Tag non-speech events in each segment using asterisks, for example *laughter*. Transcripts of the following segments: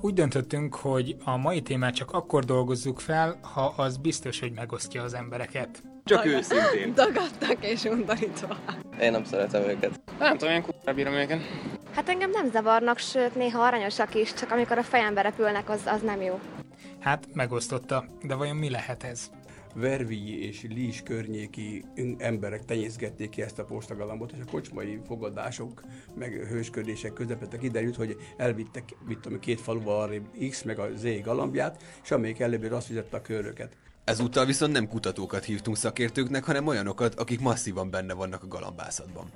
Úgy döntöttünk, hogy a mai témát csak akkor dolgozzuk fel, ha az biztos, hogy megosztja az embereket. Csak Dag- őszintén. *laughs* Dagadtak és undorítva. Én nem szeretem őket. Nem tudom, én kurva bírom őket. Hát engem nem zavarnak, sőt néha aranyosak is, csak amikor a fejembe repülnek, az, az nem jó. Hát megosztotta, de vajon mi lehet ez? Vervigyi és Lís környéki emberek tenyészgették ki ezt a postagalambot, és a kocsmai fogadások, meg hősködések közepette kiderült, hogy elvittek mit tudom, két faluval arra X meg a Z galambját, és amelyik előbb azt fizette a köröket. Ezúttal viszont nem kutatókat hívtunk szakértőknek, hanem olyanokat, akik masszívan benne vannak a galambászatban.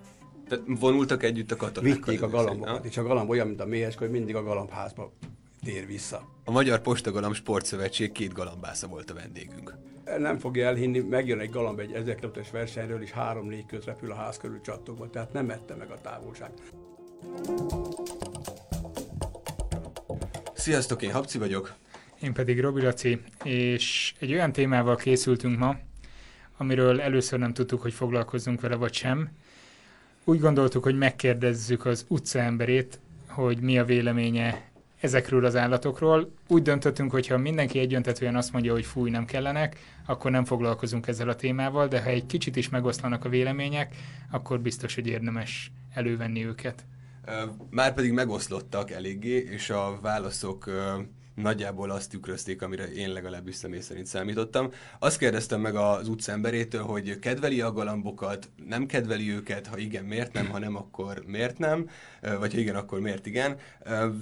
Tehát vonultak együtt a katonák. Vitték a galambokat, és a galamb olyan, mint a méhes, hogy mindig a galambházba tér vissza. A Magyar Postagalamb Sportszövetség két galambásza volt a vendégünk. Nem fogja elhinni, megjön egy galamb egy 1000 km versenyről, és három-négy köz repül a ház körül csattogva, tehát nem ette meg a távolság. Sziasztok, én Habci vagyok. Én pedig Robi Laci, és egy olyan témával készültünk ma, amiről először nem tudtuk, hogy foglalkozzunk vele vagy sem. Úgy gondoltuk, hogy megkérdezzük az utcaemberét, hogy mi a véleménye ezekről az állatokról. Úgy döntöttünk, hogy ha mindenki egyöntetően azt mondja, hogy fúj, nem kellenek, akkor nem foglalkozunk ezzel a témával, de ha egy kicsit is megoszlanak a vélemények, akkor biztos, hogy érdemes elővenni őket. Már pedig megoszlottak eléggé, és a válaszok nagyjából azt tükrözték, amire én legalábbis személy szerint számítottam. Azt kérdeztem meg az utcemberétől, hogy kedveli a galambokat, nem kedveli őket, ha igen, miért nem, ha nem, akkor miért nem, vagy ha igen, akkor miért igen.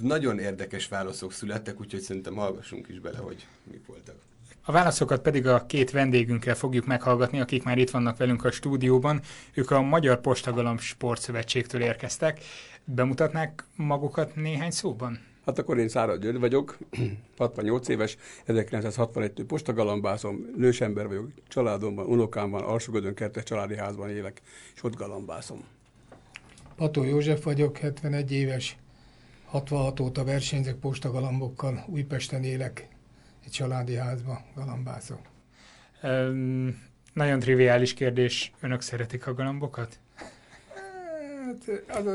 Nagyon érdekes válaszok születtek, úgyhogy szerintem hallgassunk is bele, hogy mik voltak. A válaszokat pedig a két vendégünkkel fogjuk meghallgatni, akik már itt vannak velünk a stúdióban. Ők a Magyar Postagalamb Sportszövetségtől érkeztek. Bemutatnák magukat néhány szóban? Hát akkor én Szára György vagyok, *clears throat* 68 éves, 1961-től postagalambázom, nősember vagyok, családomban, unokám van, kertes családi házban élek, és ott galambázom. Pató József vagyok, 71 éves, 66 óta versenyzek postagalambokkal, Újpesten élek, egy családi házban galambázom. Um, nagyon triviális kérdés, önök szeretik a galambokat? Hát az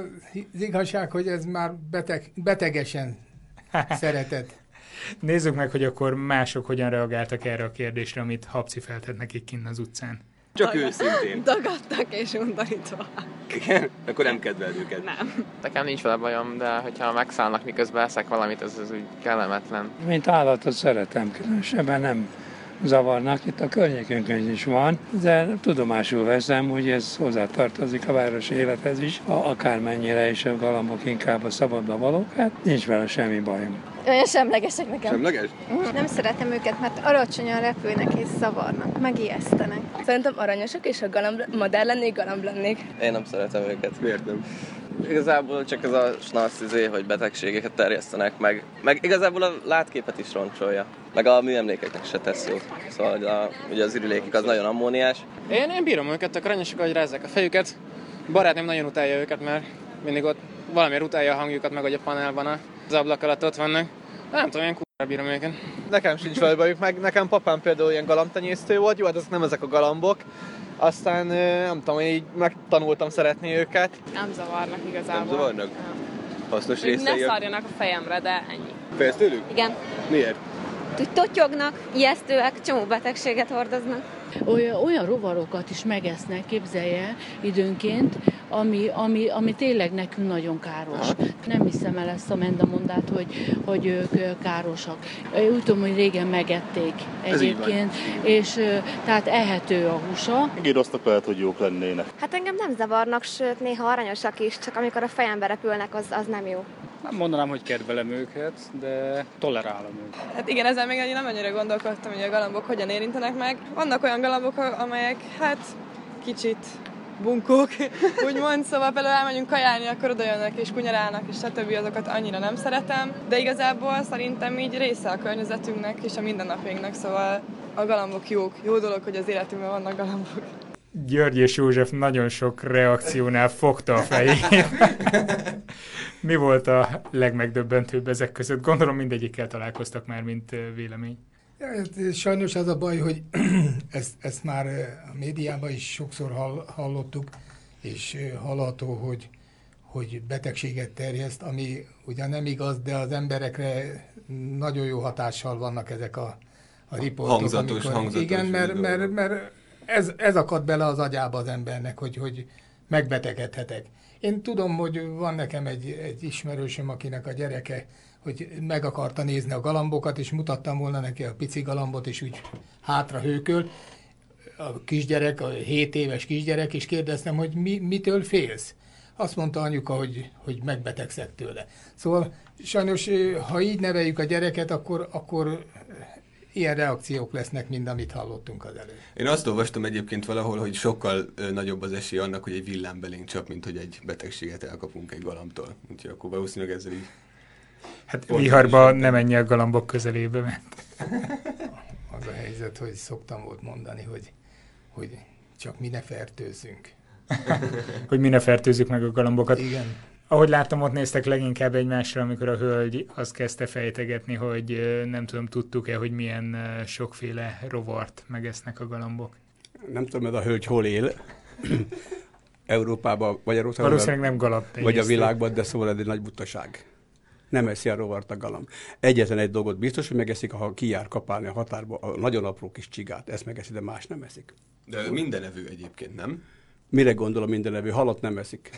az igazság, hogy ez már beteg, betegesen *laughs* szeretett. Nézzük meg, hogy akkor mások hogyan reagáltak erre a kérdésre, amit Habci feltett nekik kinn az utcán. Csak Dag- őszintén. *laughs* Dagadtak és undorítva. Igen? Akkor nem kedveld őket. Nem. Nekem nincs vele bajom, de hogyha megszállnak miközben eszek valamit, az, az úgy kellemetlen. Mint állatot szeretem, különösebben nem zavarnak, itt a környékünkön is van, de tudomásul veszem, hogy ez hozzátartozik a városi élethez is, akármennyire is a galambok inkább a szabadba valók, hát nincs vele semmi bajom. Olyan semlegesek nekem. Semleges? Nem szeretem őket, mert alacsonyan repülnek és zavarnak, megijesztenek. Szerintem aranyosak, és ha galamb, madár lennék, galamb lennék. Én nem szeretem őket. Miért nem? Igazából csak ez a snasz izé, hogy betegségeket terjesztenek meg. Meg igazából a látképet is roncsolja. Meg a műemlékeknek se tesz jót. Szóval a, ugye az ürülékik az nagyon ammóniás. Én, én bírom őket, a aranyosak, hogy rázzák a fejüket. Barátném nagyon utálja őket, mert mindig ott valamiért utálja a hangjukat, meg hogy a panelban az ablak alatt ott vannak. Nem tudom, én kurva bírom őket. Nekem sincs vele bajuk, meg nekem papám például ilyen galambtenyésztő volt, jó, hát ezek nem ezek a galambok, aztán nem tudom, én így megtanultam szeretni őket. Nem zavarnak igazából. Nem zavarnak? Hasznos részei? Ne szarjanak a fejemre, de ennyi. Félsz tőlük? Igen. Miért? Úgy totyognak, ijesztőek, csomó betegséget hordoznak. Olyan, olyan rovarokat is megesznek, képzelje időnként, ami, ami, ami tényleg nekünk nagyon káros. Nem hiszem el ezt a mendamondát, hogy, hogy ők károsak. Úgy tudom, hogy régen megették egyébként, és tehát ehető a húsa. Gíroztak lehet, hogy jók lennének. Hát engem nem zavarnak, sőt néha aranyosak is, csak amikor a fejembe repülnek, az, az nem jó. Nem mondanám, hogy kedvelem őket, de tolerálom őket. Hát igen, ezzel még nem annyira gondolkodtam, hogy a galambok hogyan érintenek meg. Vannak olyan galambok, amelyek hát kicsit bunkók, *laughs* úgymond, szóval például elmegyünk kajálni, akkor oda jönnek és kunyarálnak, és stb. azokat annyira nem szeretem, de igazából szerintem így része a környezetünknek és a mindennapjainknak, szóval a galambok jók. Jó dolog, hogy az életünkben vannak galambok. György és József nagyon sok reakciónál fogta a fejét. Mi volt a legmegdöbbentőbb ezek között? Gondolom mindegyikkel találkoztak már, mint vélemény. Hát, sajnos az a baj, hogy *clears throat* ezt, ezt már a médiában is sokszor hall, hallottuk, és hallható, hogy, hogy betegséget terjeszt, ami ugyan nem igaz, de az emberekre nagyon jó hatással vannak ezek a, a riportok. Hangzatos, amikor, hangzatos Igen, mert, mert, mert ez, ez akad bele az agyába az embernek, hogy, hogy megbetegedhetek. Én tudom, hogy van nekem egy, egy ismerősöm, akinek a gyereke, hogy meg akarta nézni a galambokat, és mutattam volna neki a pici galambot, és úgy hátra hőköl. A kisgyerek, a 7 éves kisgyerek, és kérdeztem, hogy mi, mitől félsz? Azt mondta anyuka, hogy, hogy megbetegszek tőle. Szóval sajnos, ha így neveljük a gyereket, akkor, akkor ilyen reakciók lesznek, mint amit hallottunk az előtt. Én azt olvastam egyébként valahol, hogy sokkal nagyobb az esély annak, hogy egy villám belénk csap, mint hogy egy betegséget elkapunk egy galambtól. Úgyhogy akkor valószínűleg ezzel így... Hát viharba nem menj a galambok közelébe, mert... *laughs* Az a helyzet, hogy szoktam volt mondani, hogy, hogy csak mi ne fertőzzünk. *laughs* hogy mi ne fertőzzük meg a galambokat. Igen. Ahogy láttam, ott néztek leginkább egymásra, amikor a hölgy azt kezdte fejtegetni, hogy nem tudom, tudtuk-e, hogy milyen sokféle rovart megesznek a galambok. Nem tudom, ez a hölgy hol él. *laughs* Európában, Magyarországon. Valószínűleg nem galamb. Vagy a világban, de szóval ez egy nagy butaság. Nem eszi a rovart a galamb. Egyetlen egy dolgot biztos, hogy megeszik, ha kijár kapálni a határba a nagyon apró kis csigát. Ezt megeszi, de más nem eszik. De minden evő egyébként, nem? Mire gondolom minden evő? Halat nem eszik.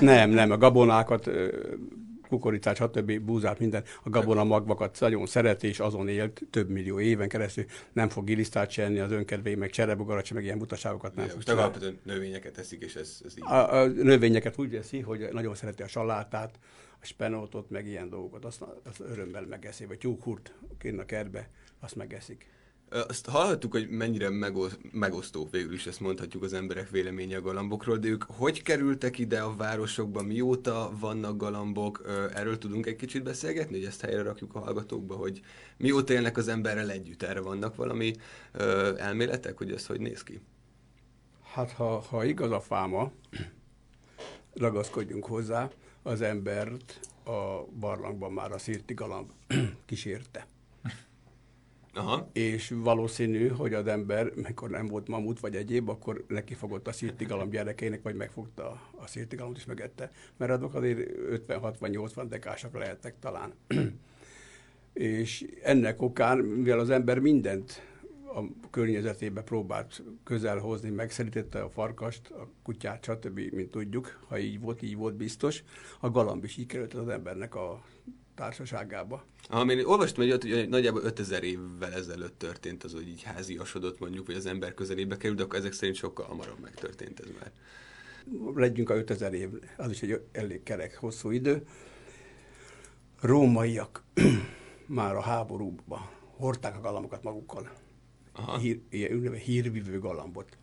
nem, nem, a gabonákat, kukoricát, stb. búzát, minden, a gabona magvakat nagyon szereti, és azon élt több millió éven keresztül, nem fog gilisztát csenni az önkedvé, meg cserebogarat sem, meg ilyen butaságokat nem fog csinálni. alapvetően növényeket eszik, és ez, ez így. A, a, növényeket úgy eszi, hogy nagyon szereti a salátát, a spenótot, meg ilyen dolgokat, azt, azt örömmel megeszi, vagy tyúkhurt kint a kertbe, azt megeszik. Azt hallhattuk, hogy mennyire megosztó végül is, ezt mondhatjuk az emberek véleménye a galambokról, de ők hogy kerültek ide a városokba, mióta vannak galambok, erről tudunk egy kicsit beszélgetni, hogy ezt helyre rakjuk a hallgatókba, hogy mióta élnek az emberrel együtt, erre vannak valami elméletek, hogy ez hogy néz ki? Hát ha, ha igaz a fáma, *clears throat* ragaszkodjunk hozzá, az embert a barlangban már a szirti galamb *clears throat* kísérte. Aha. És valószínű, hogy az ember, mikor nem volt mamut vagy egyéb, akkor neki fogott a szirtigalom gyerekének, vagy megfogta a szirtigalomot és megette. Mert azok azért 50-60-80 dekásak lehetnek talán. *clears throat* és ennek okán, mivel az ember mindent a környezetébe próbált közel hozni, megszerítette a farkast, a kutyát, stb., mint tudjuk, ha így volt, így volt biztos. A galamb is így került az embernek a társaságába. Én olvastam egy hogy nagyjából 5000 évvel ezelőtt történt az, hogy így háziasodott mondjuk, vagy az ember közelébe került, akkor ezek szerint sokkal hamarabb megtörtént ez már. Legyünk a 5000 év, az is egy elég kerek, hosszú idő. Rómaiak *clears throat* már a háborúban hordták a galambokat magukkal. Aha. Hír, ilyen hírvívő galambot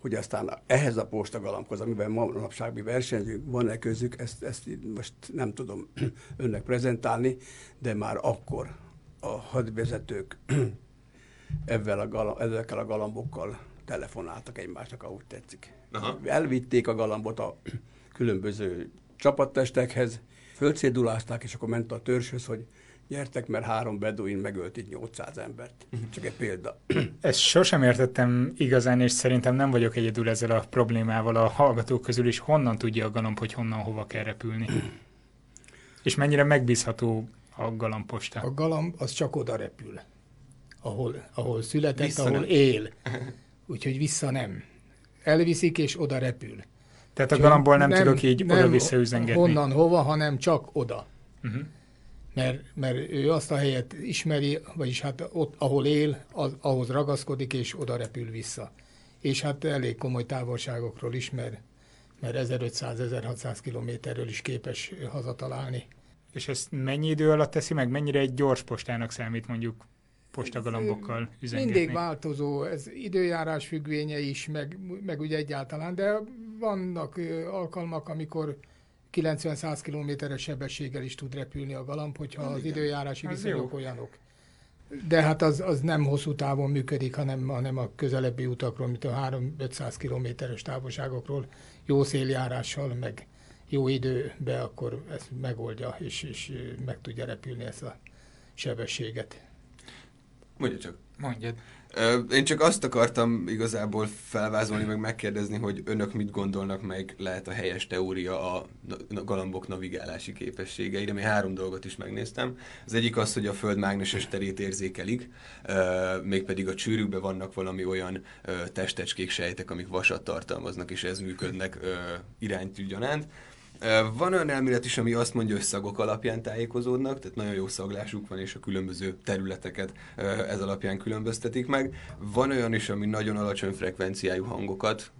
hogy aztán ehhez a postagalambhoz, amiben manapság mi versenyzünk, van-e közük, ezt, ezt most nem tudom *clears throat* önnek prezentálni, de már akkor a hadvezetők *clears throat* ezzel a, galamb, ezekkel a galambokkal telefonáltak egymásnak, ahogy tetszik. Aha. Elvitték a galambot a *clears throat* különböző csapattestekhez, fölcédulázták, és akkor ment a törzshöz, hogy gyertek, mert három beduin megölt itt 800 embert. Csak egy példa. Ezt sosem értettem igazán, és szerintem nem vagyok egyedül ezzel a problémával a hallgatók közül is. Honnan tudja a galamb, hogy honnan hova kell repülni? és mennyire megbízható a galamposta? A galamb az csak oda repül, ahol, ahol született, vissza ahol nem. él. Úgyhogy vissza nem. Elviszik, és oda repül. Tehát a galambból nem, nem tudok így oda-vissza üzengetni. Honnan, hova, hanem csak oda. Uh-huh mert, mert ő azt a helyet ismeri, vagyis hát ott, ahol él, az, ahhoz ragaszkodik, és oda repül vissza. És hát elég komoly távolságokról is, mert, mert 1500-1600 kilométerről is képes hazatalálni. És ezt mennyi idő alatt teszi meg? Mennyire egy gyors postának számít mondjuk postagalambokkal üzengetni? Mindig változó, ez időjárás függvénye is, meg, meg ugye egyáltalán, de vannak alkalmak, amikor 90-100 kilométeres sebességgel is tud repülni a galamb, hogyha hát az igen. időjárási viszonyok olyanok. De hát az, az nem hosszú távon működik, hanem, hanem a közelebbi utakról, mint a 3-500 kilométeres távolságokról, jó széljárással, meg jó időbe, akkor ezt megoldja, és, és meg tudja repülni ezt a sebességet. Mondja csak. Mondjad. Én csak azt akartam igazából felvázolni, meg megkérdezni, hogy önök mit gondolnak meg, lehet a helyes teória a galambok navigálási képességeire. Én három dolgot is megnéztem. Az egyik az, hogy a Föld mágneses terét érzékelik, mégpedig a csűrűkben vannak valami olyan testecskék, sejtek, amik vasat tartalmaznak, és ez működnek iránytűgyanánt. Van olyan elmélet is, ami azt mondja, hogy szagok alapján tájékozódnak, tehát nagyon jó szaglásuk van, és a különböző területeket ez alapján különböztetik meg. Van olyan is, ami nagyon alacsony frekvenciájú hangokat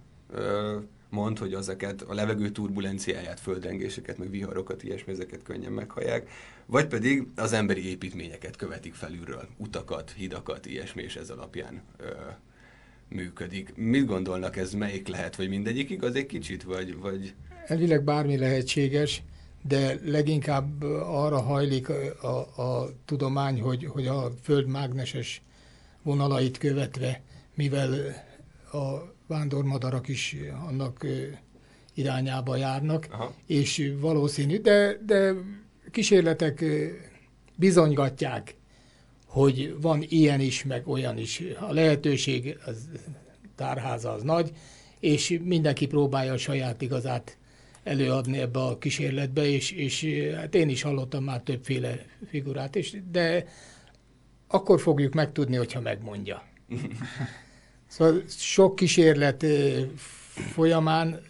mond, hogy azokat a levegő turbulenciáját, földrengéseket, meg viharokat, ilyesmi, ezeket könnyen meghallják. Vagy pedig az emberi építményeket követik felülről, utakat, hidakat, ilyesmi, és ez alapján ö, működik. Mit gondolnak, ez melyik lehet, vagy mindegyik igaz egy kicsit, vagy... vagy... Elvileg bármi lehetséges, de leginkább arra hajlik a, a, a tudomány, hogy, hogy a Föld mágneses vonalait követve, mivel a vándormadarak is annak irányába járnak, Aha. és valószínű, de, de kísérletek bizonygatják, hogy van ilyen is, meg olyan is. A lehetőség, az tárháza az nagy, és mindenki próbálja a saját igazát előadni ebbe a kísérletbe, és, és hát én is hallottam már többféle figurát, és, de akkor fogjuk megtudni, hogyha megmondja. *laughs* Szóval sok kísérlet folyamán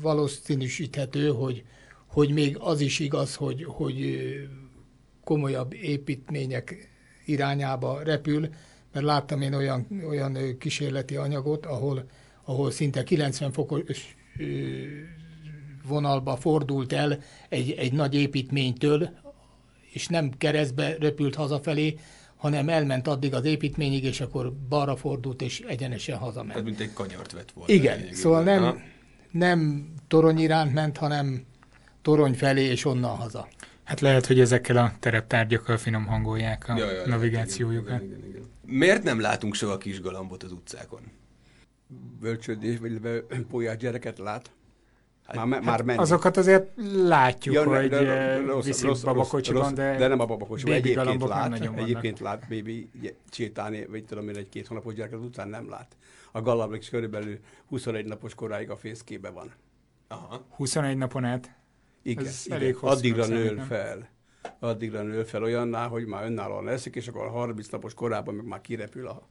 valószínűsíthető, hogy, hogy még az is igaz, hogy, hogy komolyabb építmények irányába repül, mert láttam én olyan, olyan kísérleti anyagot, ahol, ahol szinte 90 fokos vonalba fordult el egy, egy nagy építménytől, és nem keresztbe repült hazafelé, hanem elment addig az építményig, és akkor balra fordult, és egyenesen hazament. Tehát mint egy kanyart vett volna. Igen, szóval nem, nem torony iránt ment, hanem torony felé, és onnan haza. Hát lehet, hogy ezekkel a tereptárgyakkal finom hangolják a ja, ja, navigációjukat. Igen, igen, igen. Miért nem látunk soha kis galambot az utcákon? Bölcsődés, vagy *clears throat* polyás gyereket lát? Már, hát, már menni. Azokat azért látjuk, ja, hogy de, rossz, viszik rossz, babakocsiban, rossz, de, de nem a babakocsiban. Egyébként lát, egyébként lát baby sétálni, vagy tudom én, egy két hónapos gyerek az után nem lát. A galambix körülbelül 21 napos koráig a fészkébe van. Aha. 21 napon át? Igen, Ez igen. Elég addigra nő fel. Addigra nő fel olyanná, hogy már önállóan leszik, és akkor a 30 napos korában meg már kirepül a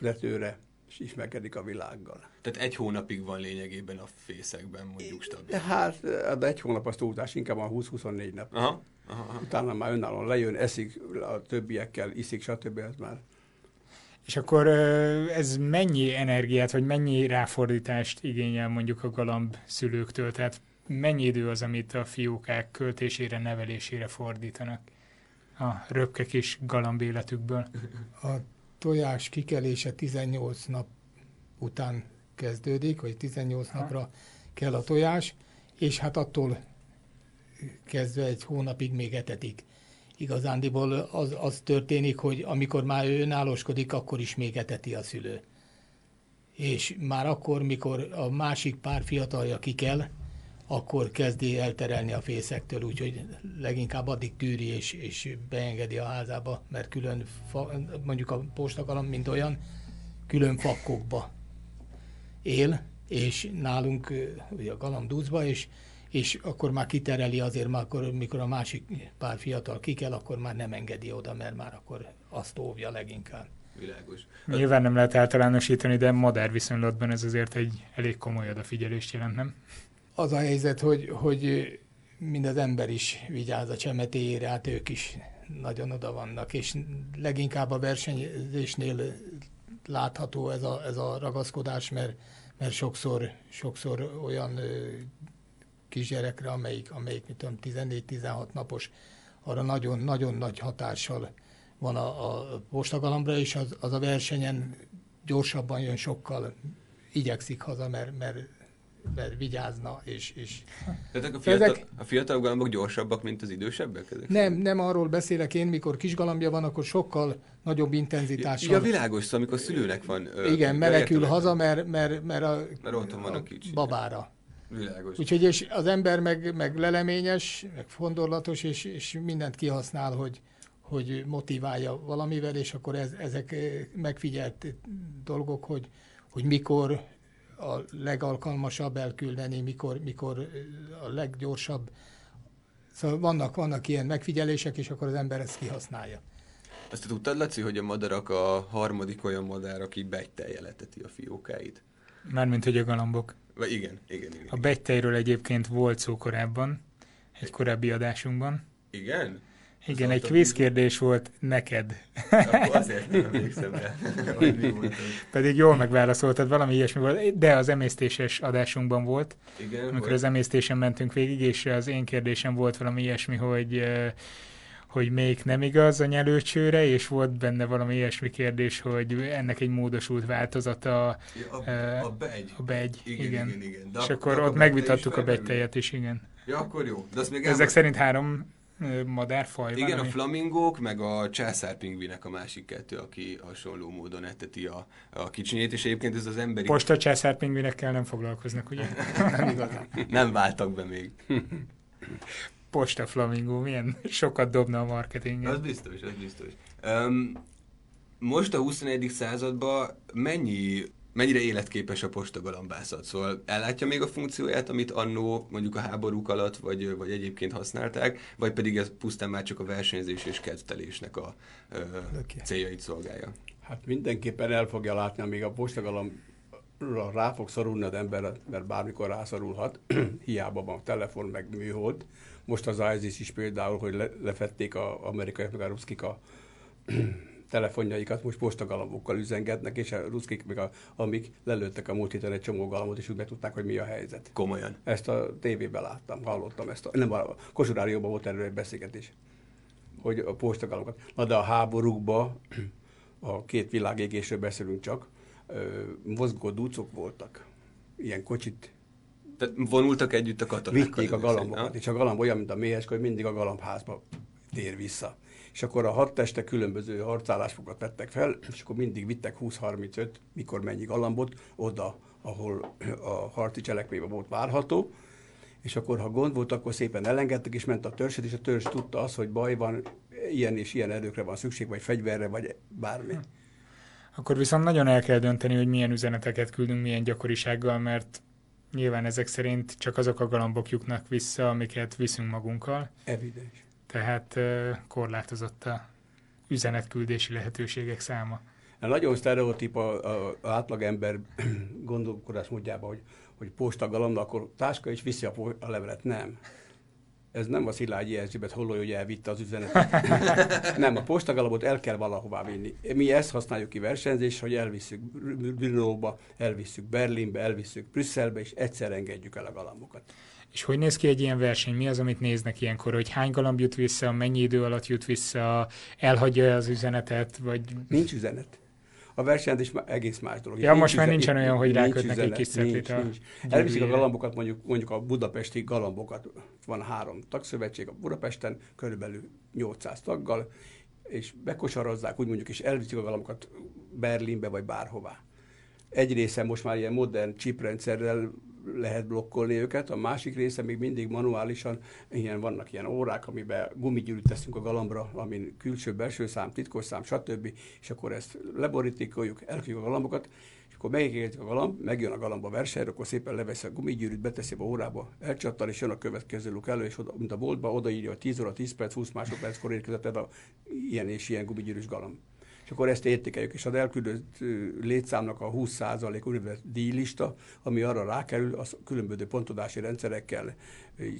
tetőre és ismerkedik a világgal. Tehát egy hónapig van lényegében a fészekben, mondjuk stabil. Hát, de egy hónap az túltás, inkább a 20-24 nap. Aha, aha, aha. Utána már önállóan lejön, eszik a többiekkel, iszik, stb. Ez már és akkor ez mennyi energiát, vagy mennyi ráfordítást igényel mondjuk a galamb szülőktől? Tehát mennyi idő az, amit a fiókák költésére, nevelésére fordítanak a röpke kis galamb életükből? A tojás kikelése 18 nap után kezdődik, vagy 18 ha. napra kell a tojás, és hát attól kezdve egy hónapig még etetik. Igazándiból az, az történik, hogy amikor már ő önállóskodik, akkor is még eteti a szülő. És már akkor, mikor a másik pár fiatalja kikel, akkor kezdi elterelni a fészektől, úgyhogy leginkább addig tűri és, és beengedi a házába, mert külön, fa, mondjuk a postakalam, mint olyan, külön fakkokba él, és nálunk ugye a galamdúzba, és, és akkor már kitereli azért, már akkor, mikor a másik pár fiatal kikel, akkor már nem engedi oda, mert már akkor azt óvja leginkább. Világos. Nyilván nem lehet általánosítani, de modern viszonylatban ez azért egy elég komoly odafigyelést jelent, nem? Az a helyzet, hogy, hogy mind az ember is vigyáz a csemetéjére, hát ők is nagyon oda vannak, és leginkább a versenyzésnél látható ez a, ez a ragaszkodás, mert, mert sokszor, sokszor olyan ö, kisgyerekre, amelyik, amelyik mit tudom, 14-16 napos, arra nagyon, nagyon nagy hatással van a, a postagalambra, és az, az a versenyen gyorsabban jön sokkal, igyekszik haza, mert mert vigyázna, és... és Tehát a, fiatal, ezek... a fiatal galambok gyorsabbak, mint az idősebbek? Ezek nem, nem arról beszélek én, mikor kis galambja van, akkor sokkal nagyobb intenzitással. Ja, világos, szóval amikor szülőnek van... Igen, menekül haza, mert, mert, mert a, mert otthon van a, kicsi. babára. Világos. Úgyhogy és az ember meg, meg leleményes, meg fondorlatos, és, és mindent kihasznál, hogy, hogy motiválja valamivel, és akkor ez, ezek megfigyelt dolgok, hogy, hogy mikor a legalkalmasabb elküldeni, mikor, mikor a leggyorsabb. Szóval vannak, vannak ilyen megfigyelések, és akkor az ember ezt kihasználja. Azt te tudtad, Laci, hogy a madarak a harmadik olyan madár, aki begytejjel eteti a fiókáit? Mármint, hogy a galambok. Vagy igen, igen, igen. A begytejről egyébként volt szó korábban, egy korábbi adásunkban. Igen? Igen, egy kvízkérdés volt neked. Akkor azért nem emlékszem rá, *laughs* hogy mi volt Pedig jól megválaszoltad, valami ilyesmi volt, de az emésztéses adásunkban volt. Igen, Amikor volt. az emésztésen mentünk végig, és az én kérdésem volt valami ilyesmi, hogy hogy még nem igaz a nyelőcsőre, és volt benne valami ilyesmi kérdés, hogy ennek egy módosult változata Ja, a, a begy. a begy, Igen, igen. igen, igen. De és ak- akkor ott a megvitattuk a begytejet is, igen. Ja, akkor jó. De azt még Ezek elmond- szerint három madárfaj Igen, a ami- flamingók, meg a császárpingvinek a másik kettő, aki hasonló módon eteti a, a kicsinyét, és egyébként ez az emberi... Posta császárpingvinekkel nem foglalkoznak, ugye? *laughs* Nem igazán. Nem váltak be még. Posta flamingó, milyen sokat dobna a marketingen. Az biztos, az biztos. Um, most a 21. században mennyi, mennyire életképes a postagalambászat? Szóval ellátja még a funkcióját, amit annó mondjuk a háborúk alatt, vagy, vagy egyébként használták, vagy pedig ez pusztán már csak a versenyzés és kedvelésnek a ö, céljait szolgálja? Hát mindenképpen el fogja látni, amíg a postagalamra rá fog szorulni az ember, mert bármikor rászorulhat, *clears throat* hiába van telefon, meg műhold. Most az ISIS is például, hogy le, lefették a amerikaiak, meg a ruszkik a telefonjaikat, most postagalambokkal üzengetnek, és a ruszkik, meg a, amik lelőttek a múlt héten egy csomó galambot, és úgy betudták, hogy mi a helyzet. Komolyan. Ezt a tévében láttam, hallottam ezt. A, nem, a Kosurárióban volt erről egy beszélgetés, hogy a postagalamokat. Na de a háborúkban, a két világégésről beszélünk csak, mozgó ducok voltak. Ilyen kocsit Tehát vonultak együtt a katonákkal. vitték a galambokat, és a galamb olyan, mint a méhes, hogy mindig a galambházba tér vissza. És akkor a hat teste különböző harcálásfokat vettek fel, és akkor mindig vittek 20-35, mikor mennyi galambot, oda, ahol a harci cselekményben volt várható, és akkor, ha gond volt, akkor szépen elengedtek, és ment a törzset, és a törzs tudta azt, hogy baj van, ilyen és ilyen erőkre van szükség, vagy fegyverre, vagy bármi. Akkor viszont nagyon el kell dönteni, hogy milyen üzeneteket küldünk, milyen gyakorisággal, mert nyilván ezek szerint csak azok a galambok jutnak vissza, amiket viszünk magunkkal. Evidens. Tehát korlátozott a üzenetküldési lehetőségek száma. Nagyon sztereotíp a, a, a átlagember *clears throat* gondolkodás módjában, hogy, hogy posta galamba, akkor táska is viszi a, po- a levelet. Nem. Ez nem a Szilágyi Erzsébet hollója, hogy elvitte az üzenetet. *laughs* nem, a postagalapot el kell valahová vinni. Mi ezt használjuk ki versenyzés, hogy elvisszük Brnóba, elvisszük Berlinbe, elvisszük Brüsszelbe, és egyszer engedjük el a galambokat. És hogy néz ki egy ilyen verseny? Mi az, amit néznek ilyenkor? Hogy hány galamb jut vissza, mennyi idő alatt jut vissza, elhagyja az üzenetet, vagy... Nincs üzenet. A versenyzés már egész más dolog. Ja, most már nincsen olyan, hogy nincs rákötnek egy kis nincs, a nincs. Elviszik a galambokat, mondjuk, mondjuk a budapesti galambokat. Van három tagszövetség a Budapesten, körülbelül 800 taggal, és bekosarozzák, úgy mondjuk, és elviszik a galambokat Berlinbe vagy bárhová. Egy része most már ilyen modern chiprendszerrel lehet blokkolni őket, a másik része még mindig manuálisan, ilyen vannak ilyen órák, amiben gumigyűrűt teszünk a galambra, amin külső-belső szám, titkos szám, stb. És akkor ezt leborítékoljuk, elküldjük a galambokat, és akkor megégetik a galamb, megjön a galamb a versenyre, akkor szépen leveszi a gumigyűrűt, beteszi a órába, elcsattan, és jön a következő luk elő, és oda, mint a boltba, odaírja, hogy 10 óra, 10 perc, 20 másodperckor érkezett ez a ilyen és ilyen gumigyűrűs galamb és akkor ezt értékeljük, és az elküldött létszámnak a 20% úgynevezett díjlista, ami arra rákerül, az különböző pontodási rendszerekkel,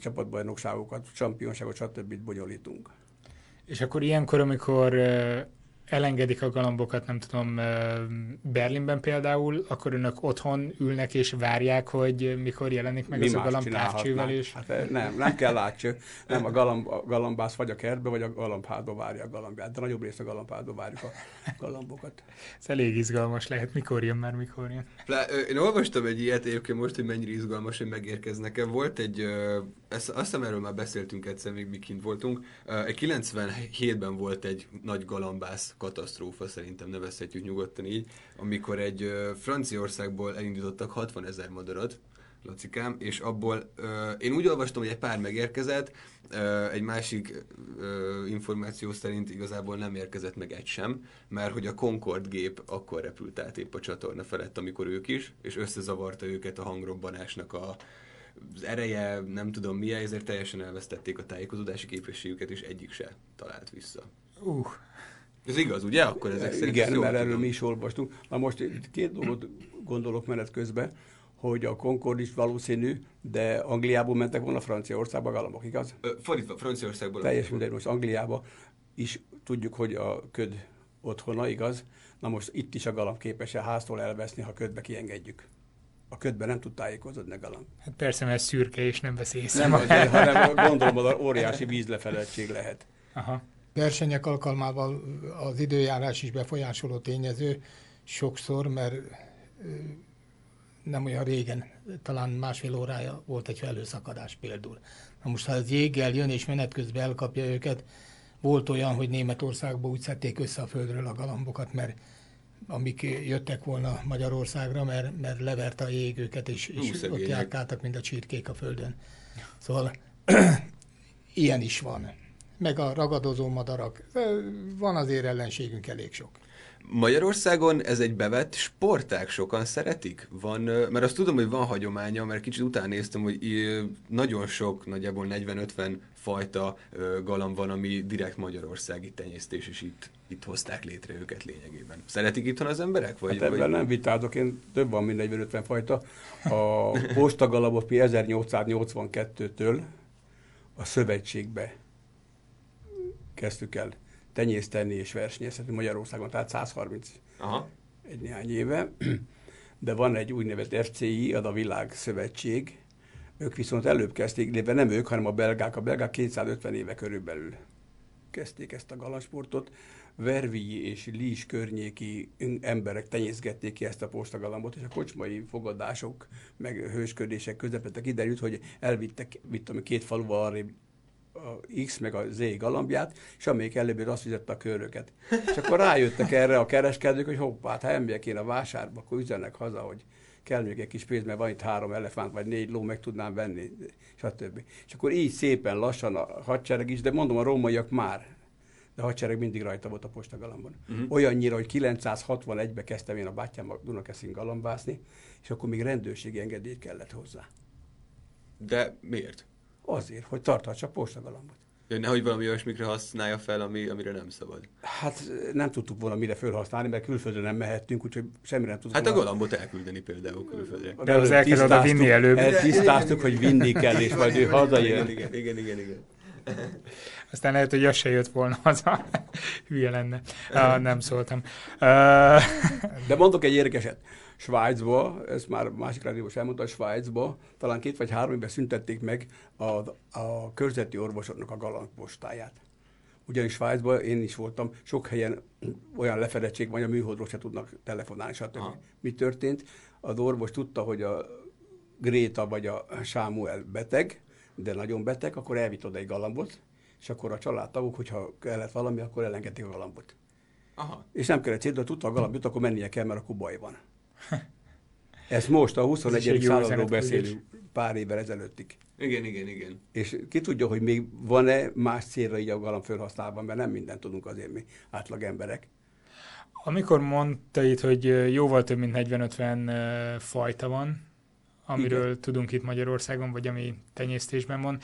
csapatbajnokságokat, championságot, stb. bonyolítunk. És akkor ilyenkor, amikor elengedik a galambokat, nem tudom, Berlinben például, akkor önök otthon ülnek és várják, hogy mikor jelenik meg Mi az a galamb távcsővel, és Hát nem, nem kell látcső. Nem, a, galamb, a galambász vagy a kertbe, vagy a galambházba várja a galambját, de nagyobb részt a galambházba várjuk a galambokat. ez elég izgalmas lehet, mikor jön már, mikor jön. Ö, Én olvastam egy ilyet egyébként most, hogy mennyire izgalmas, hogy megérkeznek. Volt egy, ezt, azt hiszem erről már beszéltünk egyszer, még mi kint voltunk. Egy 97-ben volt egy nagy galambász katasztrófa, szerintem nevezhetjük nyugodtan így, amikor egy Franciaországból elindítottak 60 ezer madarat, Lacikám, és abból ö, én úgy olvastam, hogy egy pár megérkezett, ö, egy másik ö, információ szerint igazából nem érkezett meg egy sem, mert hogy a Concord gép akkor repült át épp a csatorna felett, amikor ők is, és összezavarta őket a hangrobbanásnak a, az ereje, nem tudom milyen, ezért teljesen elvesztették a tájékozódási képességüket, és egyik se talált vissza. Uh. Ez igaz, ugye? Akkor ezek szerint Igen, mert erről mi is olvastunk. Na most két dolgot gondolok menet közben, hogy a Concord is valószínű, de Angliából mentek volna Franciaországba galambok, igaz? Ö, Fordítva, Franciaországból. Teljes mindegy, most Angliába is tudjuk, hogy a köd otthona, igaz? Na most itt is a galamb képes a háztól elveszni, ha ködbe kiengedjük. A ködben nem tud tájékozódni a galamb. Hát persze, mert szürke és nem vesz észre. Nem azért, hanem gondolom, az óriási vízlefeledtség lehet. Aha. Versenyek alkalmával az időjárás is befolyásoló tényező sokszor, mert nem olyan régen, talán másfél órája volt egy felhőszakadás például. Na most, ha ez jéggel jön és menet közben elkapja őket, volt olyan, hogy Németországban úgy szedték össze a földről a galambokat, mert amik jöttek volna Magyarországra, mert, mert leverte a jég őket, és, és ott szegények. járkáltak, mint a csirkék a földön. Szóval *clears throat* ilyen is van. Meg a ragadozó madarak. Van azért ellenségünk elég sok. Magyarországon ez egy bevett sportág, sokan szeretik? Van, mert azt tudom, hogy van hagyománya, mert kicsit után néztem, hogy nagyon sok, nagyjából 40-50 fajta galamb van, ami direkt magyarországi tenyésztés, és itt, itt hozták létre őket lényegében. Szeretik itthon az emberek? Vagy, Hát ebben nem vitázok, én több van, mint 40-50 fajta. A *laughs* postagalapot mi 1882-től a szövetségbe kezdtük el tenyészteni és versenyezni Magyarországon, tehát 130 Aha. egy néhány éve. De van egy úgynevezett FCI, az a Világ Szövetség. Ők viszont előbb kezdték, de nem ők, hanem a belgák. A belgák 250 éve körülbelül kezdték ezt a galamsportot. Vervii és Lis környéki emberek tenyészgették ki ezt a postagalambot, és a kocsmai fogadások, meg hősködések közepette kiderült, hogy elvittek mit tudom, két faluval arrébb a X meg a Z galambját, és amelyik előbb azt fizette a köröket. És akkor rájöttek erre a kereskedők, hogy hoppá, hát ha elmegyek én a vásárba, akkor üzennek haza, hogy kell még egy kis pénz, mert van itt három elefánt, vagy négy ló, meg tudnám venni, stb. És akkor így szépen lassan a hadsereg is, de mondom, a rómaiak már, de a hadsereg mindig rajta volt a postagalambon. Mhm. Uh-huh. Olyannyira, hogy 961-ben kezdtem én a bátyám a Dunakeszin galambászni, és akkor még rendőrségi engedély kellett hozzá. De miért? Azért, hogy tarthatsa a postagalambot. Ja, nehogy valami olyasmikre használja fel, ami, amire nem szabad. Hát nem tudtuk volna mire felhasználni, mert külföldre nem mehettünk, úgyhogy semmire nem tudtuk Hát a volna. galambot elküldeni például külföldre. De az el kell oda Tisztáztuk- vinni előbb. el- Tisztáztuk, hogy vinni kell, és majd ő hazajön. Igen, igen, igen, igen. Aztán lehet, hogy az se jött volna haza. *laughs* Hülye lenne. Uh, nem szóltam. Uh, De mondok egy érdekeset. Svájcba, ezt már másik rádióban is elmondta, Svájcba talán két vagy három évben szüntették meg a, a körzeti orvosoknak a galambpostáját. Ugyanis Svájcban én is voltam, sok helyen olyan lefedettség van, hogy a műholdról se tudnak telefonálni, stb. Mi történt? Az orvos tudta, hogy a Gréta vagy a Sámuel beteg, de nagyon beteg, akkor elvitt oda egy galambot, és akkor a családtagok, hogyha kellett valami, akkor elengedték a galambot. Aha. És nem kellett cédül, tudta a galambot, akkor mennie kell, mert akkor baj van. *laughs* Ez most a Ez is 21. egy jó századról üzenetküldés. beszélünk, pár évvel ezelőttig. Igen, igen, igen. És ki tudja, hogy még van-e más célra így a galamb felhasználva, mert nem mindent tudunk azért mi átlag emberek. amikor mondta itt, hogy jóval több mint 40-50 ö, fajta van, amiről Igen. tudunk itt Magyarországon, vagy ami tenyésztésben van,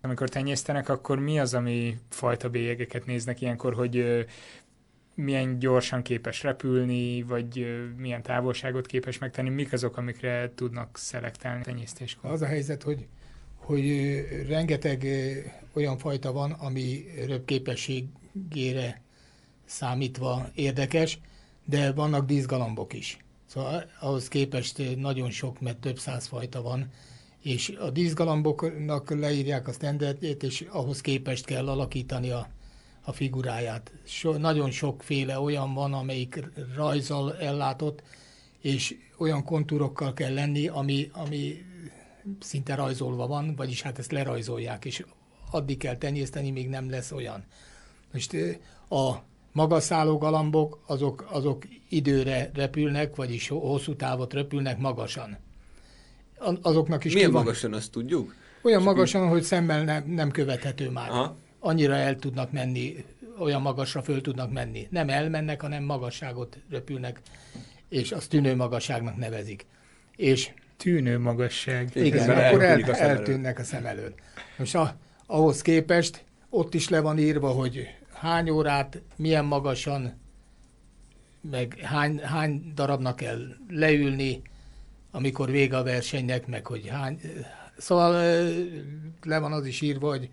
amikor tenyésztenek, akkor mi az, ami fajta bélyegeket néznek ilyenkor, hogy milyen gyorsan képes repülni, vagy milyen távolságot képes megtenni, mik azok, amikre tudnak szelektálni tenyésztéskor? Az a helyzet, hogy, hogy rengeteg olyan fajta van, ami röpképességére számítva érdekes, de vannak díszgalambok is. Szóval ahhoz képest nagyon sok, mert több száz fajta van, és a díszgalamboknak leírják a standardjét, és ahhoz képest kell alakítani a, a figuráját. So, nagyon sokféle olyan van, amelyik rajzal ellátott, és olyan kontúrokkal kell lenni, ami, ami szinte rajzolva van, vagyis hát ezt lerajzolják, és addig kell tenyészteni, míg nem lesz olyan. Most a magaszálló galambok, azok, azok időre repülnek, vagyis hosszú távot repülnek magasan. azoknak is Milyen van. magasan azt tudjuk? Olyan Csak magasan, hogy szemmel nem, nem követhető már. Aha. Annyira el tudnak menni, olyan magasra föl tudnak menni. Nem elmennek, hanem magasságot röpülnek, és azt tűnő magasságnak nevezik. És Tűnő magasság. igen, mert akkor el, a szem elől. eltűnnek a szem elől. Most a, ahhoz képest ott is le van írva, hogy hány órát, milyen magasan, meg hány, hány darabnak kell leülni, amikor vége a versenynek, meg hogy hány... Szóval le van az is írva, hogy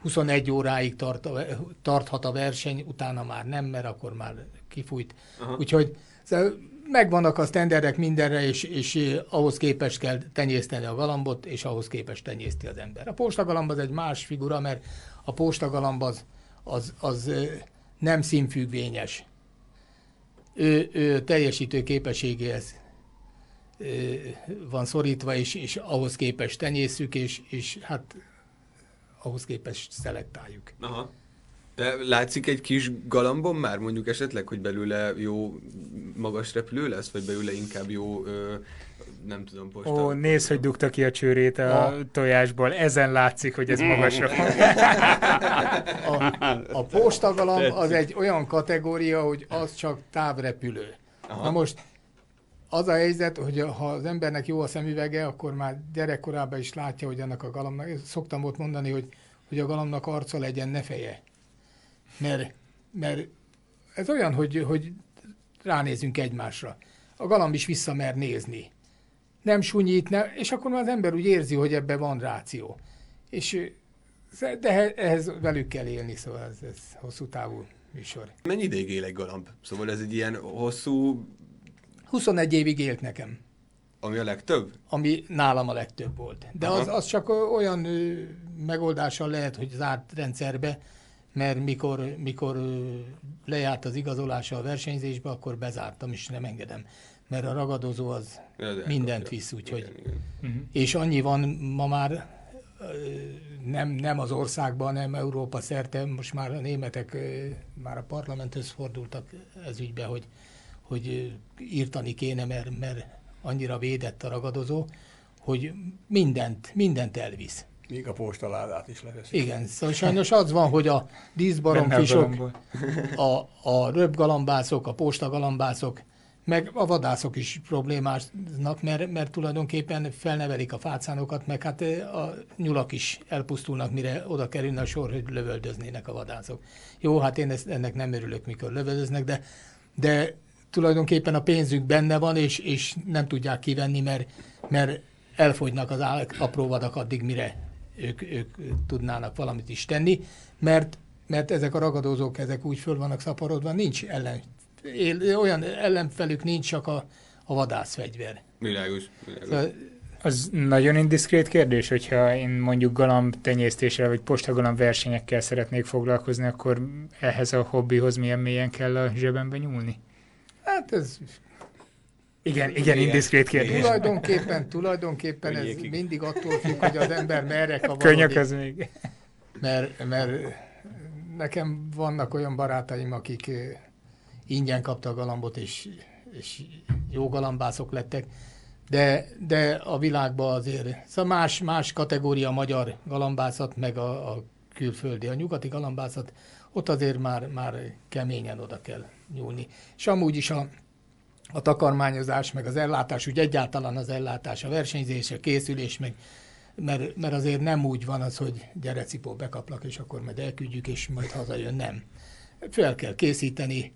21 óráig tart a, tarthat a verseny, utána már nem, mert akkor már kifújt. Aha. Úgyhogy szóval megvannak a sztenderek mindenre, és, és eh, ahhoz képest kell tenyészteni a galambot, és ahhoz képest tenyészti az ember. A postagalamb az egy más figura, mert a postagalamb az, az, az eh, nem színfüggvényes. Ő, ő teljesítő képességéhez ö, van szorítva, és, és ahhoz képest tenyészük, és, és hát ahhoz képest szelektáljuk. Aha. De látszik egy kis galambon már mondjuk esetleg, hogy belőle jó magas repülő lesz, vagy belőle inkább jó, ö, nem tudom, posta. Ó, nézd, hogy dugta ki a csőrét a A- tojásból. Ezen látszik, hogy ez magasra van. *laughs* A, a postagalamb az egy olyan kategória, hogy az csak távrepülő. Aha. Na most az a helyzet, hogy ha az embernek jó a szemüvege, akkor már gyerekkorában is látja, hogy annak a galambnak, szoktam ott mondani, hogy, hogy a galambnak arca legyen, ne feje. Mert, mert ez olyan, hogy, hogy ránézünk egymásra. A galamb is visszamer nézni. Nem sunyít, ne, és akkor már az ember úgy érzi, hogy ebben van ráció. És de ehhez velük kell élni, szóval ez, ez hosszú távú műsor. Mennyi ideig él egy galamb? Szóval ez egy ilyen hosszú, 21 évig élt nekem, ami a legtöbb? ami nálam a legtöbb volt. De az, Aha. az csak olyan megoldással lehet, hogy zárt rendszerbe, mert mikor, mikor lejárt az igazolása a versenyzésbe, akkor bezártam, és nem engedem. Mert a ragadozó az Ja, de mindent visz, úgyhogy... Igen, igen. És annyi van ma már, nem, nem az országban, nem Európa szerte, most már a németek már a parlamenthez fordultak ez ügybe, hogy, hogy írtani kéne, mert, mert annyira védett a ragadozó, hogy mindent, mindent elvisz. Még a postaládát is leveszik. Igen, szóval sajnos az van, hogy a díszbaromfisok, a, a röpgalambászok, a postagalambászok, meg a vadászok is problémásnak, mert, mert tulajdonképpen felnevelik a fácánokat, meg hát a nyulak is elpusztulnak, mire oda kerülne a sor, hogy lövöldöznének a vadászok. Jó, hát én ezt, ennek nem örülök, mikor lövöldöznek, de, de tulajdonképpen a pénzük benne van, és, és nem tudják kivenni, mert, mert elfogynak az apró vadak addig, mire ők, ők tudnának valamit is tenni, mert, mert ezek a ragadozók, ezek úgy föl vannak szaporodva, nincs ellen, él, olyan ellenfelük nincs, csak a, a vadászfegyver. Világos, világos. Szóval Az nagyon indiszkrét kérdés, hogyha én mondjuk galamb tenyésztéssel vagy postagalamb versenyekkel szeretnék foglalkozni, akkor ehhez a hobbihoz milyen mélyen kell a zsebembe nyúlni? Hát ez Igen, igen, indiszkrét kérdés. tulajdonképpen, tulajdonképpen ez mindig attól függ, hogy az ember merre Könnyak kavarodik. az még. Mert, mert nekem vannak olyan barátaim, akik ö, ingyen kaptak a galambot, és, és jó galambászok lettek, de, de a világban azért, szóval más, más kategória a magyar galambászat, meg a, a külföldi, a nyugati galambászat, ott azért már, már keményen oda kell nyúlni. És amúgy is a, a takarmányozás, meg az ellátás, úgy egyáltalán az ellátás, a versenyzés, a készülés, meg, mert, mert azért nem úgy van az, hogy gyere cipó, bekaplak, és akkor majd elküldjük, és majd hazajön, nem. Fel kell készíteni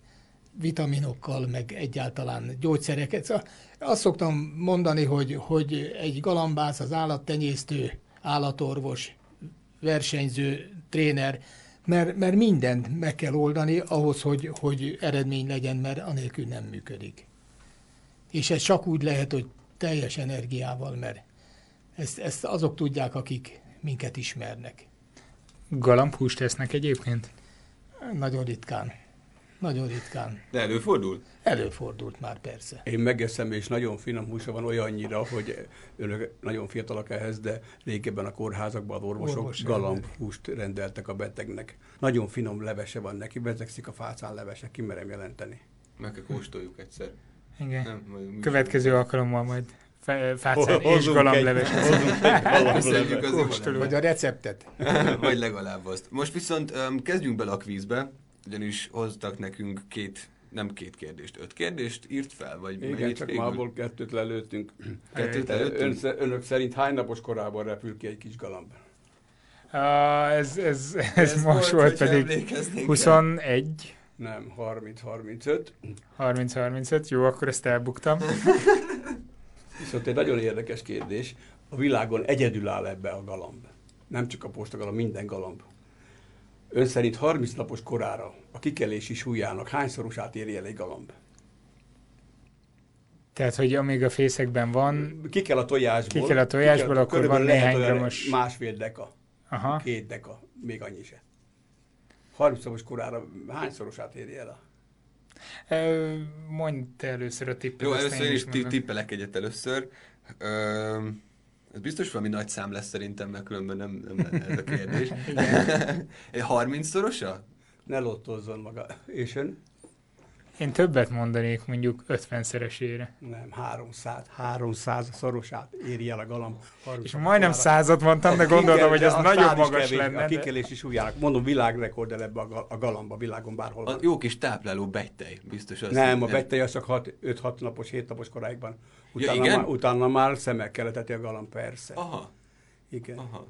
vitaminokkal, meg egyáltalán gyógyszereket. Szóval azt szoktam mondani, hogy, hogy egy galambász, az állattenyésztő, állatorvos, versenyző, tréner, mert, mert mindent meg kell oldani ahhoz, hogy, hogy eredmény legyen, mert anélkül nem működik. És ez csak úgy lehet, hogy teljes energiával, mert ezt, ezt azok tudják, akik minket ismernek. Galambhúst tesznek egyébként? Nagyon ritkán. Nagyon ritkán. De előfordul? Előfordult már persze. Én megeszem, és nagyon finom húsa van olyannyira, hogy önök nagyon fiatalak ehhez, de régebben a kórházakban az orvosok Orvos galambhúst rendeltek a betegnek. Nagyon finom levese van neki, betegszik a fácán levese, kimerem jelenteni. Meg kell kóstoljuk egyszer. Igen. Nem, majd Következő alkalommal majd fe- fácán és galambleves. *laughs* Vagy a receptet. *laughs* Vagy legalább azt. Most viszont um, kezdjünk bele a kvízbe, ugyanis hoztak nekünk két, nem két kérdést, öt kérdést írt fel, vagy Igen, csak végül? már abból kettőt lelőttünk. Kettőt lelőttünk? Ön, önök szerint hány napos korában repül ki egy kis galamb? Ah, ez, ez, ez, Ez most volt, volt, pedig emlékeznénk 21. Nem, 30-35. 30-35, jó, akkor ezt elbuktam. *laughs* Viszont egy nagyon érdekes kérdés. A világon egyedül áll ebbe a galamb. Nem csak a postagalamb, minden galamb. Ön szerint 30 napos korára a kikelési súlyának hányszorosát éri el egy galamb? Tehát, hogy amíg a fészekben van, Ki kell a tojásból. Ki kell a tojásból, akkor van néhány olyan grammos... Másfél deka. Aha. Két deka. Még annyi se. 30 napos korára hányszorosát éri el a Mondd te először a tippet. Jó, először én is tippelek egyet először. Ö, ez biztos valami nagy szám lesz szerintem, mert különben nem, nem lenne ez a kérdés. Igen. *laughs* Egy 30-szorosa? Ne lottozzon maga. És ön? Én többet mondanék, mondjuk 50-szeresére. Nem, 300. 300 szorosát éri el a galamb. 30 És majdnem százat mondtam, de gondoltam, hogy ez nagyon is magas kevés, lenne, A de- kikelési súlyának. Mondom, világrekord el ebbe a, ga- a galamba, világon bárhol. A jó kis tápláló betej, biztos az. Nem, a betej az csak 5-6 napos, 7 napos koráigban. Ja, Utána, igen? már, utána már szemekkel eteti a galamb, persze. Aha. Igen. Aha.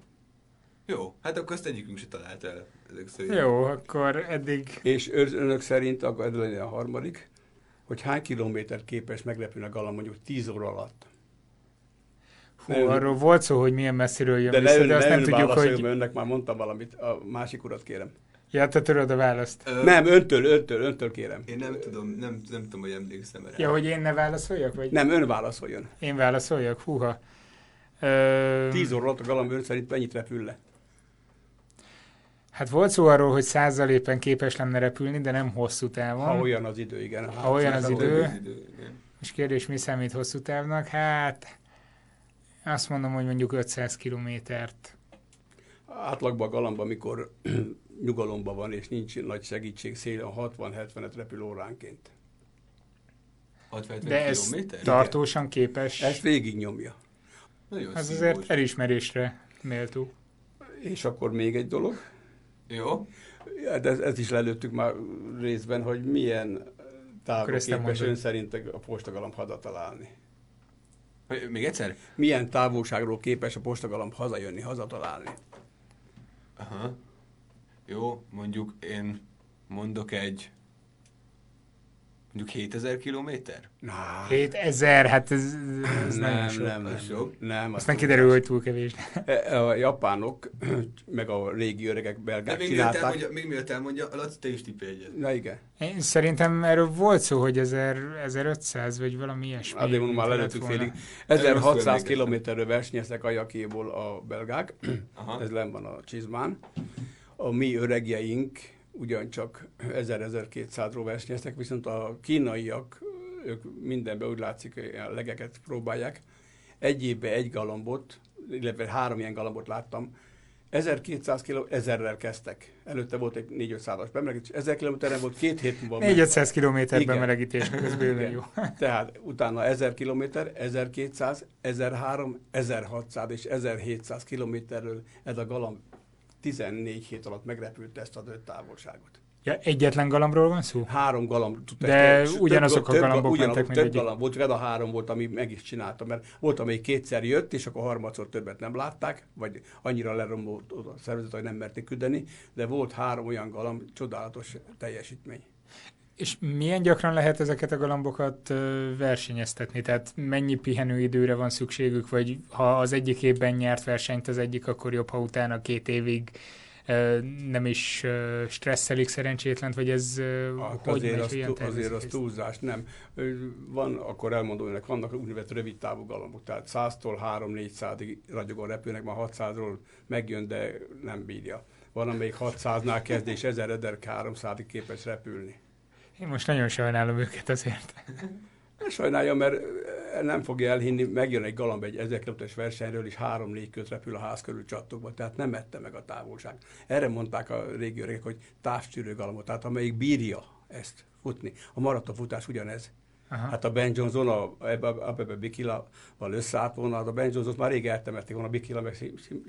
Jó, hát akkor azt egyikünk se talált el. Ezek szerint. Jó, akkor eddig... És ön- önök szerint, akkor ez lenne a harmadik, hogy hány kilométert képes meglepülni a galamb mondjuk 10 óra alatt? Hú, Ne ön- arról volt szó, hogy milyen messziről jön De vissza, ne, ön, de azt ne nem ön tudjuk, hogy... mert önnek már mondtam valamit. A másik urat kérem. Ja, te tudod a választ. Ö, Nem, öntől, öntől, öntől kérem. Én nem tudom, nem, nem tudom, hogy emlékszem erre. Ja, hogy én ne válaszoljak? Vagy... Nem, ön válaszoljon. Én válaszoljak? Húha. Ö... 10 óra alatt a galamb ön szerint mennyit repül le? Hát volt szó arról, hogy százal éppen képes lenne repülni, de nem hosszú távon. Ha olyan az idő, igen. Ha olyan az Hát, idő. az idő, És kérdés, mi számít hosszú távnak? Hát azt mondom, hogy mondjuk 500 kilométert. Átlagban a galamb, amikor *clears throat* nyugalomban van, és nincs nagy segítség szélen, 60-70-et repül óránként. 60 De ez kilométer? tartósan képes. Ezt végig nyomja. Nagyon Az azért elismerésre méltó. És akkor még egy dolog. Jó. Ja, de ez, ez is lelőttük már részben, hogy milyen távol ezt képes ön szerint a postagalamb hazatalálni. Hogy- Még egyszer? Milyen távolságról képes a postagalamb hazajönni, hazatalálni? Aha. Jó, mondjuk én mondok egy mondjuk 7000 kilométer? Na, 7000, hát ez, ez nem, nagyon sok. nem, nem, sok. nem. Aztán kiderül, hogy túl kevés. E, A japánok, *clears throat* meg a régi öregek, De belgák még mielőtt csinálták. elmondja, még mielőtt elmondja, Laci, te is tippelj egyet. Na igen. Én szerintem erről volt szó, hogy 1000, 1500, vagy valami ilyesmi. Azért mondom, már lelőttük félig. Erről 1600 emlékeztem. kilométerről versenyeztek Ajakéból a belgák. Aha. Ez len van a csizmán. A mi öregjeink ugyancsak 1000-1200-ról versenyeztek, viszont a kínaiak, ők mindenben úgy látszik, a legeket próbálják. Egy évben egy galambot, illetve három ilyen galambot láttam, 1200 km, 1000-rel kezdtek. Előtte volt egy 4-500-as bemelegítés. 1000 kilométeren volt két hét múlva. 400 kilométer Igen. bemelegítésnek, ez bőven jó. Tehát utána 1000 km, 1200, 1003, 1600 és 1700 kilométerről ez a galamb 14 hét alatt megrepült ezt a öt távolságot. Ja, egyetlen galambról van szó? Három galamb. De ezt- ugyanazok a több, galambok ugyanaz, mentek Több galamb volt, csak ez a három volt, ami meg is csinálta, mert volt, amelyik kétszer jött, és akkor harmadszor többet nem látták, vagy annyira lerombolt a szervezet, hogy nem merték küldeni, de volt három olyan galamb, csodálatos teljesítmény. És milyen gyakran lehet ezeket a galambokat versenyeztetni? Tehát mennyi pihenőidőre van szükségük, vagy ha az egyik évben nyert versenyt az egyik, akkor jobb, ha utána két évig nem is stresszelik szerencsétlent, vagy ez Hát hogy azért, megy, az, azért az túlzás, nem. Van, akkor elmondom önnek, vannak úgynevezett rövid távú galambok, tehát 100-tól 3-400-ig ragyogó repülnek, már 600-ról megjön, de nem bírja. Van, amelyik 600-nál kezd, és 1000-1300-ig képes repülni. Én most nagyon sajnálom őket azért. Sajnálja, mert ö, nem fogja elhinni, megjön egy galamb egy 1000 km versenyről, és 3-4 köt repül a ház körül csattogva, tehát nem ette meg a távolság. Erre mondták a régi öregek, hogy távcsűrő galambot, tehát amelyik bírja ezt futni. A maratonfutás ugyanez. Aha. Hát a Ben Johnson a, ebbe, ebbe a Bikila val összeállt volna, hát a Ben Johnson már rég eltemették volna, a Bikila meg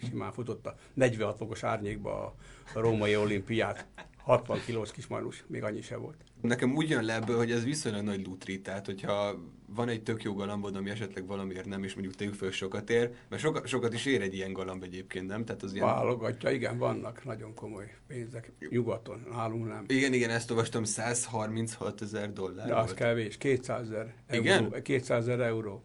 simán futotta 46 fokos árnyékba a római olimpiát. 60 kilós kis manus, még annyi se volt. Nekem úgy jön le ebből, hogy ez viszonylag nagy lutri, tehát hogyha van egy tök jó galambod, ami esetleg valamiért nem, és mondjuk tegyük föl sokat ér, mert sokat, sokat is ér egy ilyen galamb egyébként, nem? Tehát az ilyen... Válogatja, igen, vannak nagyon komoly pénzek. Nyugaton, nálunk nem. Igen, igen, ezt olvastam, 136 ezer dollár De az volt. kevés, 200 ezer igen? 200 ezer euró.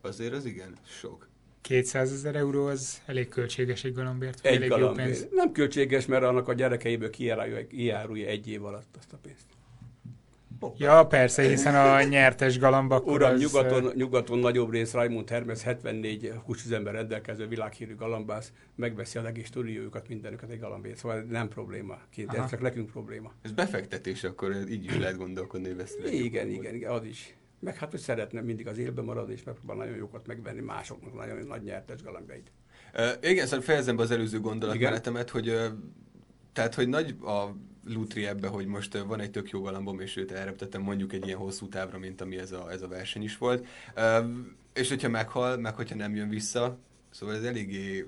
Azért az igen, sok. 200 ezer euró az elég költséges egy galambért? Egy elég galambért. Jó pénz? Nem költséges, mert annak a gyerekeiből kijárulja egy év alatt azt a pénzt. Ja, persze, hiszen a nyertes galamb akkor Uram, az... nyugaton, nyugaton nagyobb rész Raimund Hermes 74 húsüzemben rendelkező világhírű galambász megveszi a legis stúdiójukat, mindenüket egy galambért, szóval nem probléma. Két, ez csak nekünk probléma. Ez befektetés, akkor így lehet gondolkodni, hogy. Igen, igen, igen, az is. Meg hát, hogy szeretne mindig az élben maradni, és megpróbál nagyon jókat megvenni másoknak nagyon nagy nyertes galambjait. Uh, igen, szóval fejezem be az előző gondolatmenetemet, hogy uh, tehát, hogy nagy a lutri ebbe, hogy most van egy tök jó galambom, és őt elreptettem mondjuk egy ilyen hosszú távra, mint ami ez a, ez a verseny is volt. Uh, és hogyha meghal, meg hogyha nem jön vissza, szóval ez eléggé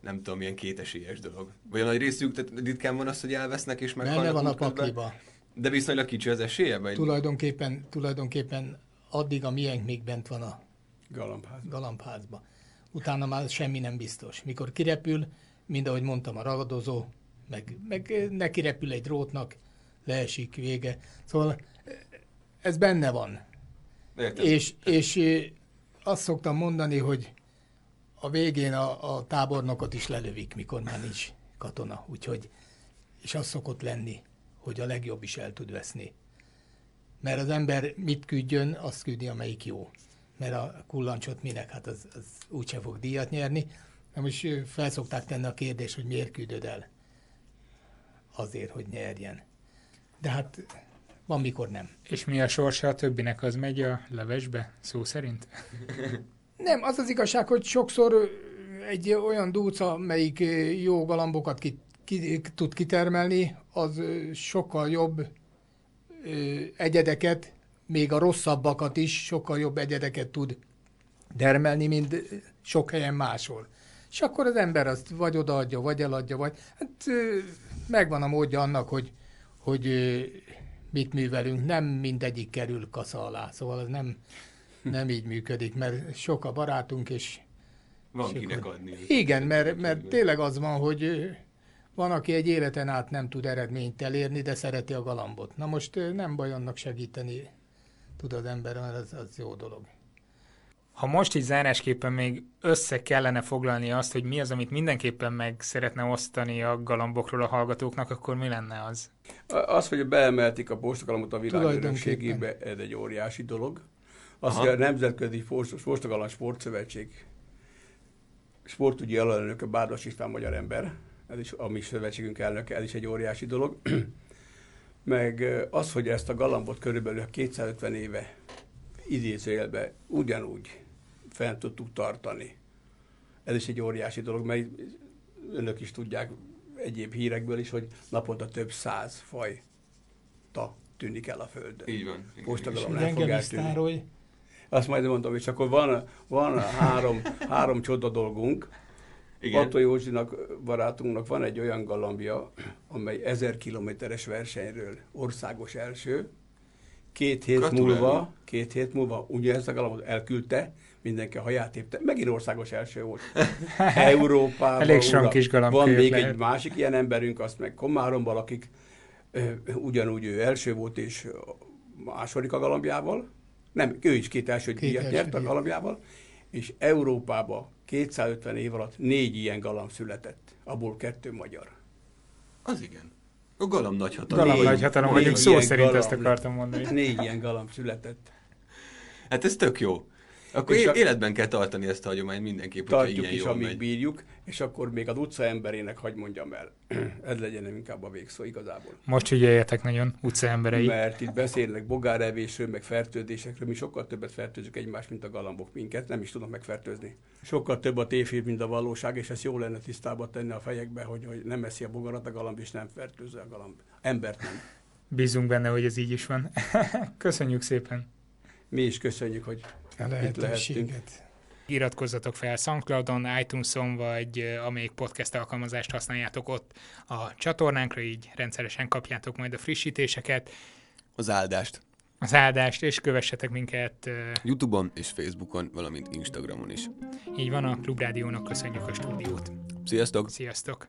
nem tudom, milyen kétesélyes dolog. Vagy a nagy részük, tehát ritkán van az, hogy elvesznek és meghalnak. Benne van a pakliba. De viszonylag kicsi az esélye? Vagy? Tulajdonképpen, tulajdonképpen addig a miénk még bent van a galambházba. galambházba. Utána már semmi nem biztos. Mikor kirepül, mind ahogy mondtam, a ragadozó, meg, meg neki repül egy drótnak, leesik, vége. Szóval ez benne van. Értem. És, és azt szoktam mondani, hogy a végén a, a tábornokot is lelövik, mikor már nincs katona. Úgyhogy, és az szokott lenni, hogy a legjobb is el tud veszni. Mert az ember mit küldjön, azt küldi, amelyik jó. Mert a kullancsot minek, hát az, az úgyse fog díjat nyerni. Na most felszokták tenni a kérdést, hogy miért küldöd el azért, hogy nyerjen. De hát van, mikor nem. És mi a sorsa a többinek? Az megy a levesbe, szó szerint? nem, az az igazság, hogy sokszor egy olyan dúca, melyik jó galambokat ki, ki, tud kitermelni, az sokkal jobb egyedeket, még a rosszabbakat is sokkal jobb egyedeket tud termelni, mint sok helyen máshol. És akkor az ember azt vagy odaadja, vagy eladja, vagy hát megvan a módja annak, hogy, hogy mit művelünk. Nem mindegyik kerül kasza alá, szóval ez nem, nem így működik, mert sok a barátunk, és... Van kinek adni. Igen, mert, mert tényleg az van, hogy van, aki egy életen át nem tud eredményt elérni, de szereti a galambot. Na most nem baj annak segíteni tud az ember, mert az, az jó dolog. Ha most így zárásképpen még össze kellene foglalni azt, hogy mi az, amit mindenképpen meg szeretne osztani a galambokról a hallgatóknak, akkor mi lenne az? Az, hogy beemelték a postagalambot a világörökségébe, ez egy óriási dolog. Az, hogy a Nemzetközi Postagalamb Sportszövetség sportügyi alelnöke Bárdas István magyar ember, ez is a mi szövetségünk elnöke, ez is egy óriási dolog. *clears throat* Meg az, hogy ezt a galambot körülbelül 250 éve idézőjelbe ugyanúgy fent tudtuk tartani. Ez is egy óriási dolog, mert önök is tudják egyéb hírekből is, hogy naponta több száz faj ta tűnik el a Földön. Így van. Postagalom nem fog eltűnni. Azt majd mondom, és akkor van, van három, három csoda dolgunk. Igen. Atto Józsinak, barátunknak van egy olyan galambja, amely ezer kilométeres versenyről országos első, két hét Gratulálni. múlva, két hét múlva ugyanezt a galambot elküldte, mindenki a haját épte. Megint országos első volt. *laughs* Európában. Elég sok kis Van még lehet. egy másik ilyen emberünk, azt meg Komáromban, akik ugyanúgy ő első volt, és második a galambjával. Nem, ő is két első díjat nyert a galambjával. És Európában 250 év alatt négy ilyen galamb született, abból kettő magyar. Az igen. A galamb nagyhatalom. Galamb nagyhatalom vagyunk, szó szerint galamb, ezt akartam mondani. Négy ilyen galamb született. Hát ez tök jó. Akkor és életben kell tartani ezt a hagyományt mindenképp, Tartjuk ilyen is, jól amíg megy. bírjuk, és akkor még az utca emberének hagy mondjam el. *clears throat* Ez legyen inkább a végszó igazából. Most figyeljetek nagyon, utca emberei. Mert itt beszélnek bogárevésről, meg fertőzésekről, mi sokkal többet fertőzünk egymást, mint a galambok minket, nem is tudnak megfertőzni. Sokkal több a tévhír, mint a valóság, és ezt jó lenne tisztába tenni a fejekbe, hogy, hogy nem eszi a bogarat a galamb, és nem fertőzze a galamb. Embert nem. Bízunk benne, hogy ez így is van. *laughs* Köszönjük szépen! Mi is köszönjük, hogy A lehetőséget. Iratkozzatok fel Soundcloudon, iTunes-on, vagy ö, amelyik podcast alkalmazást használjátok ott a csatornánkra, így rendszeresen kapjátok majd a frissítéseket, Az áldást. az áldást, és kövessetek minket. ö, Youtube-on és Facebookon, valamint Instagramon is. Így van, a Klubrádiónak köszönjük a stúdiót. Sziasztok! Sziasztok!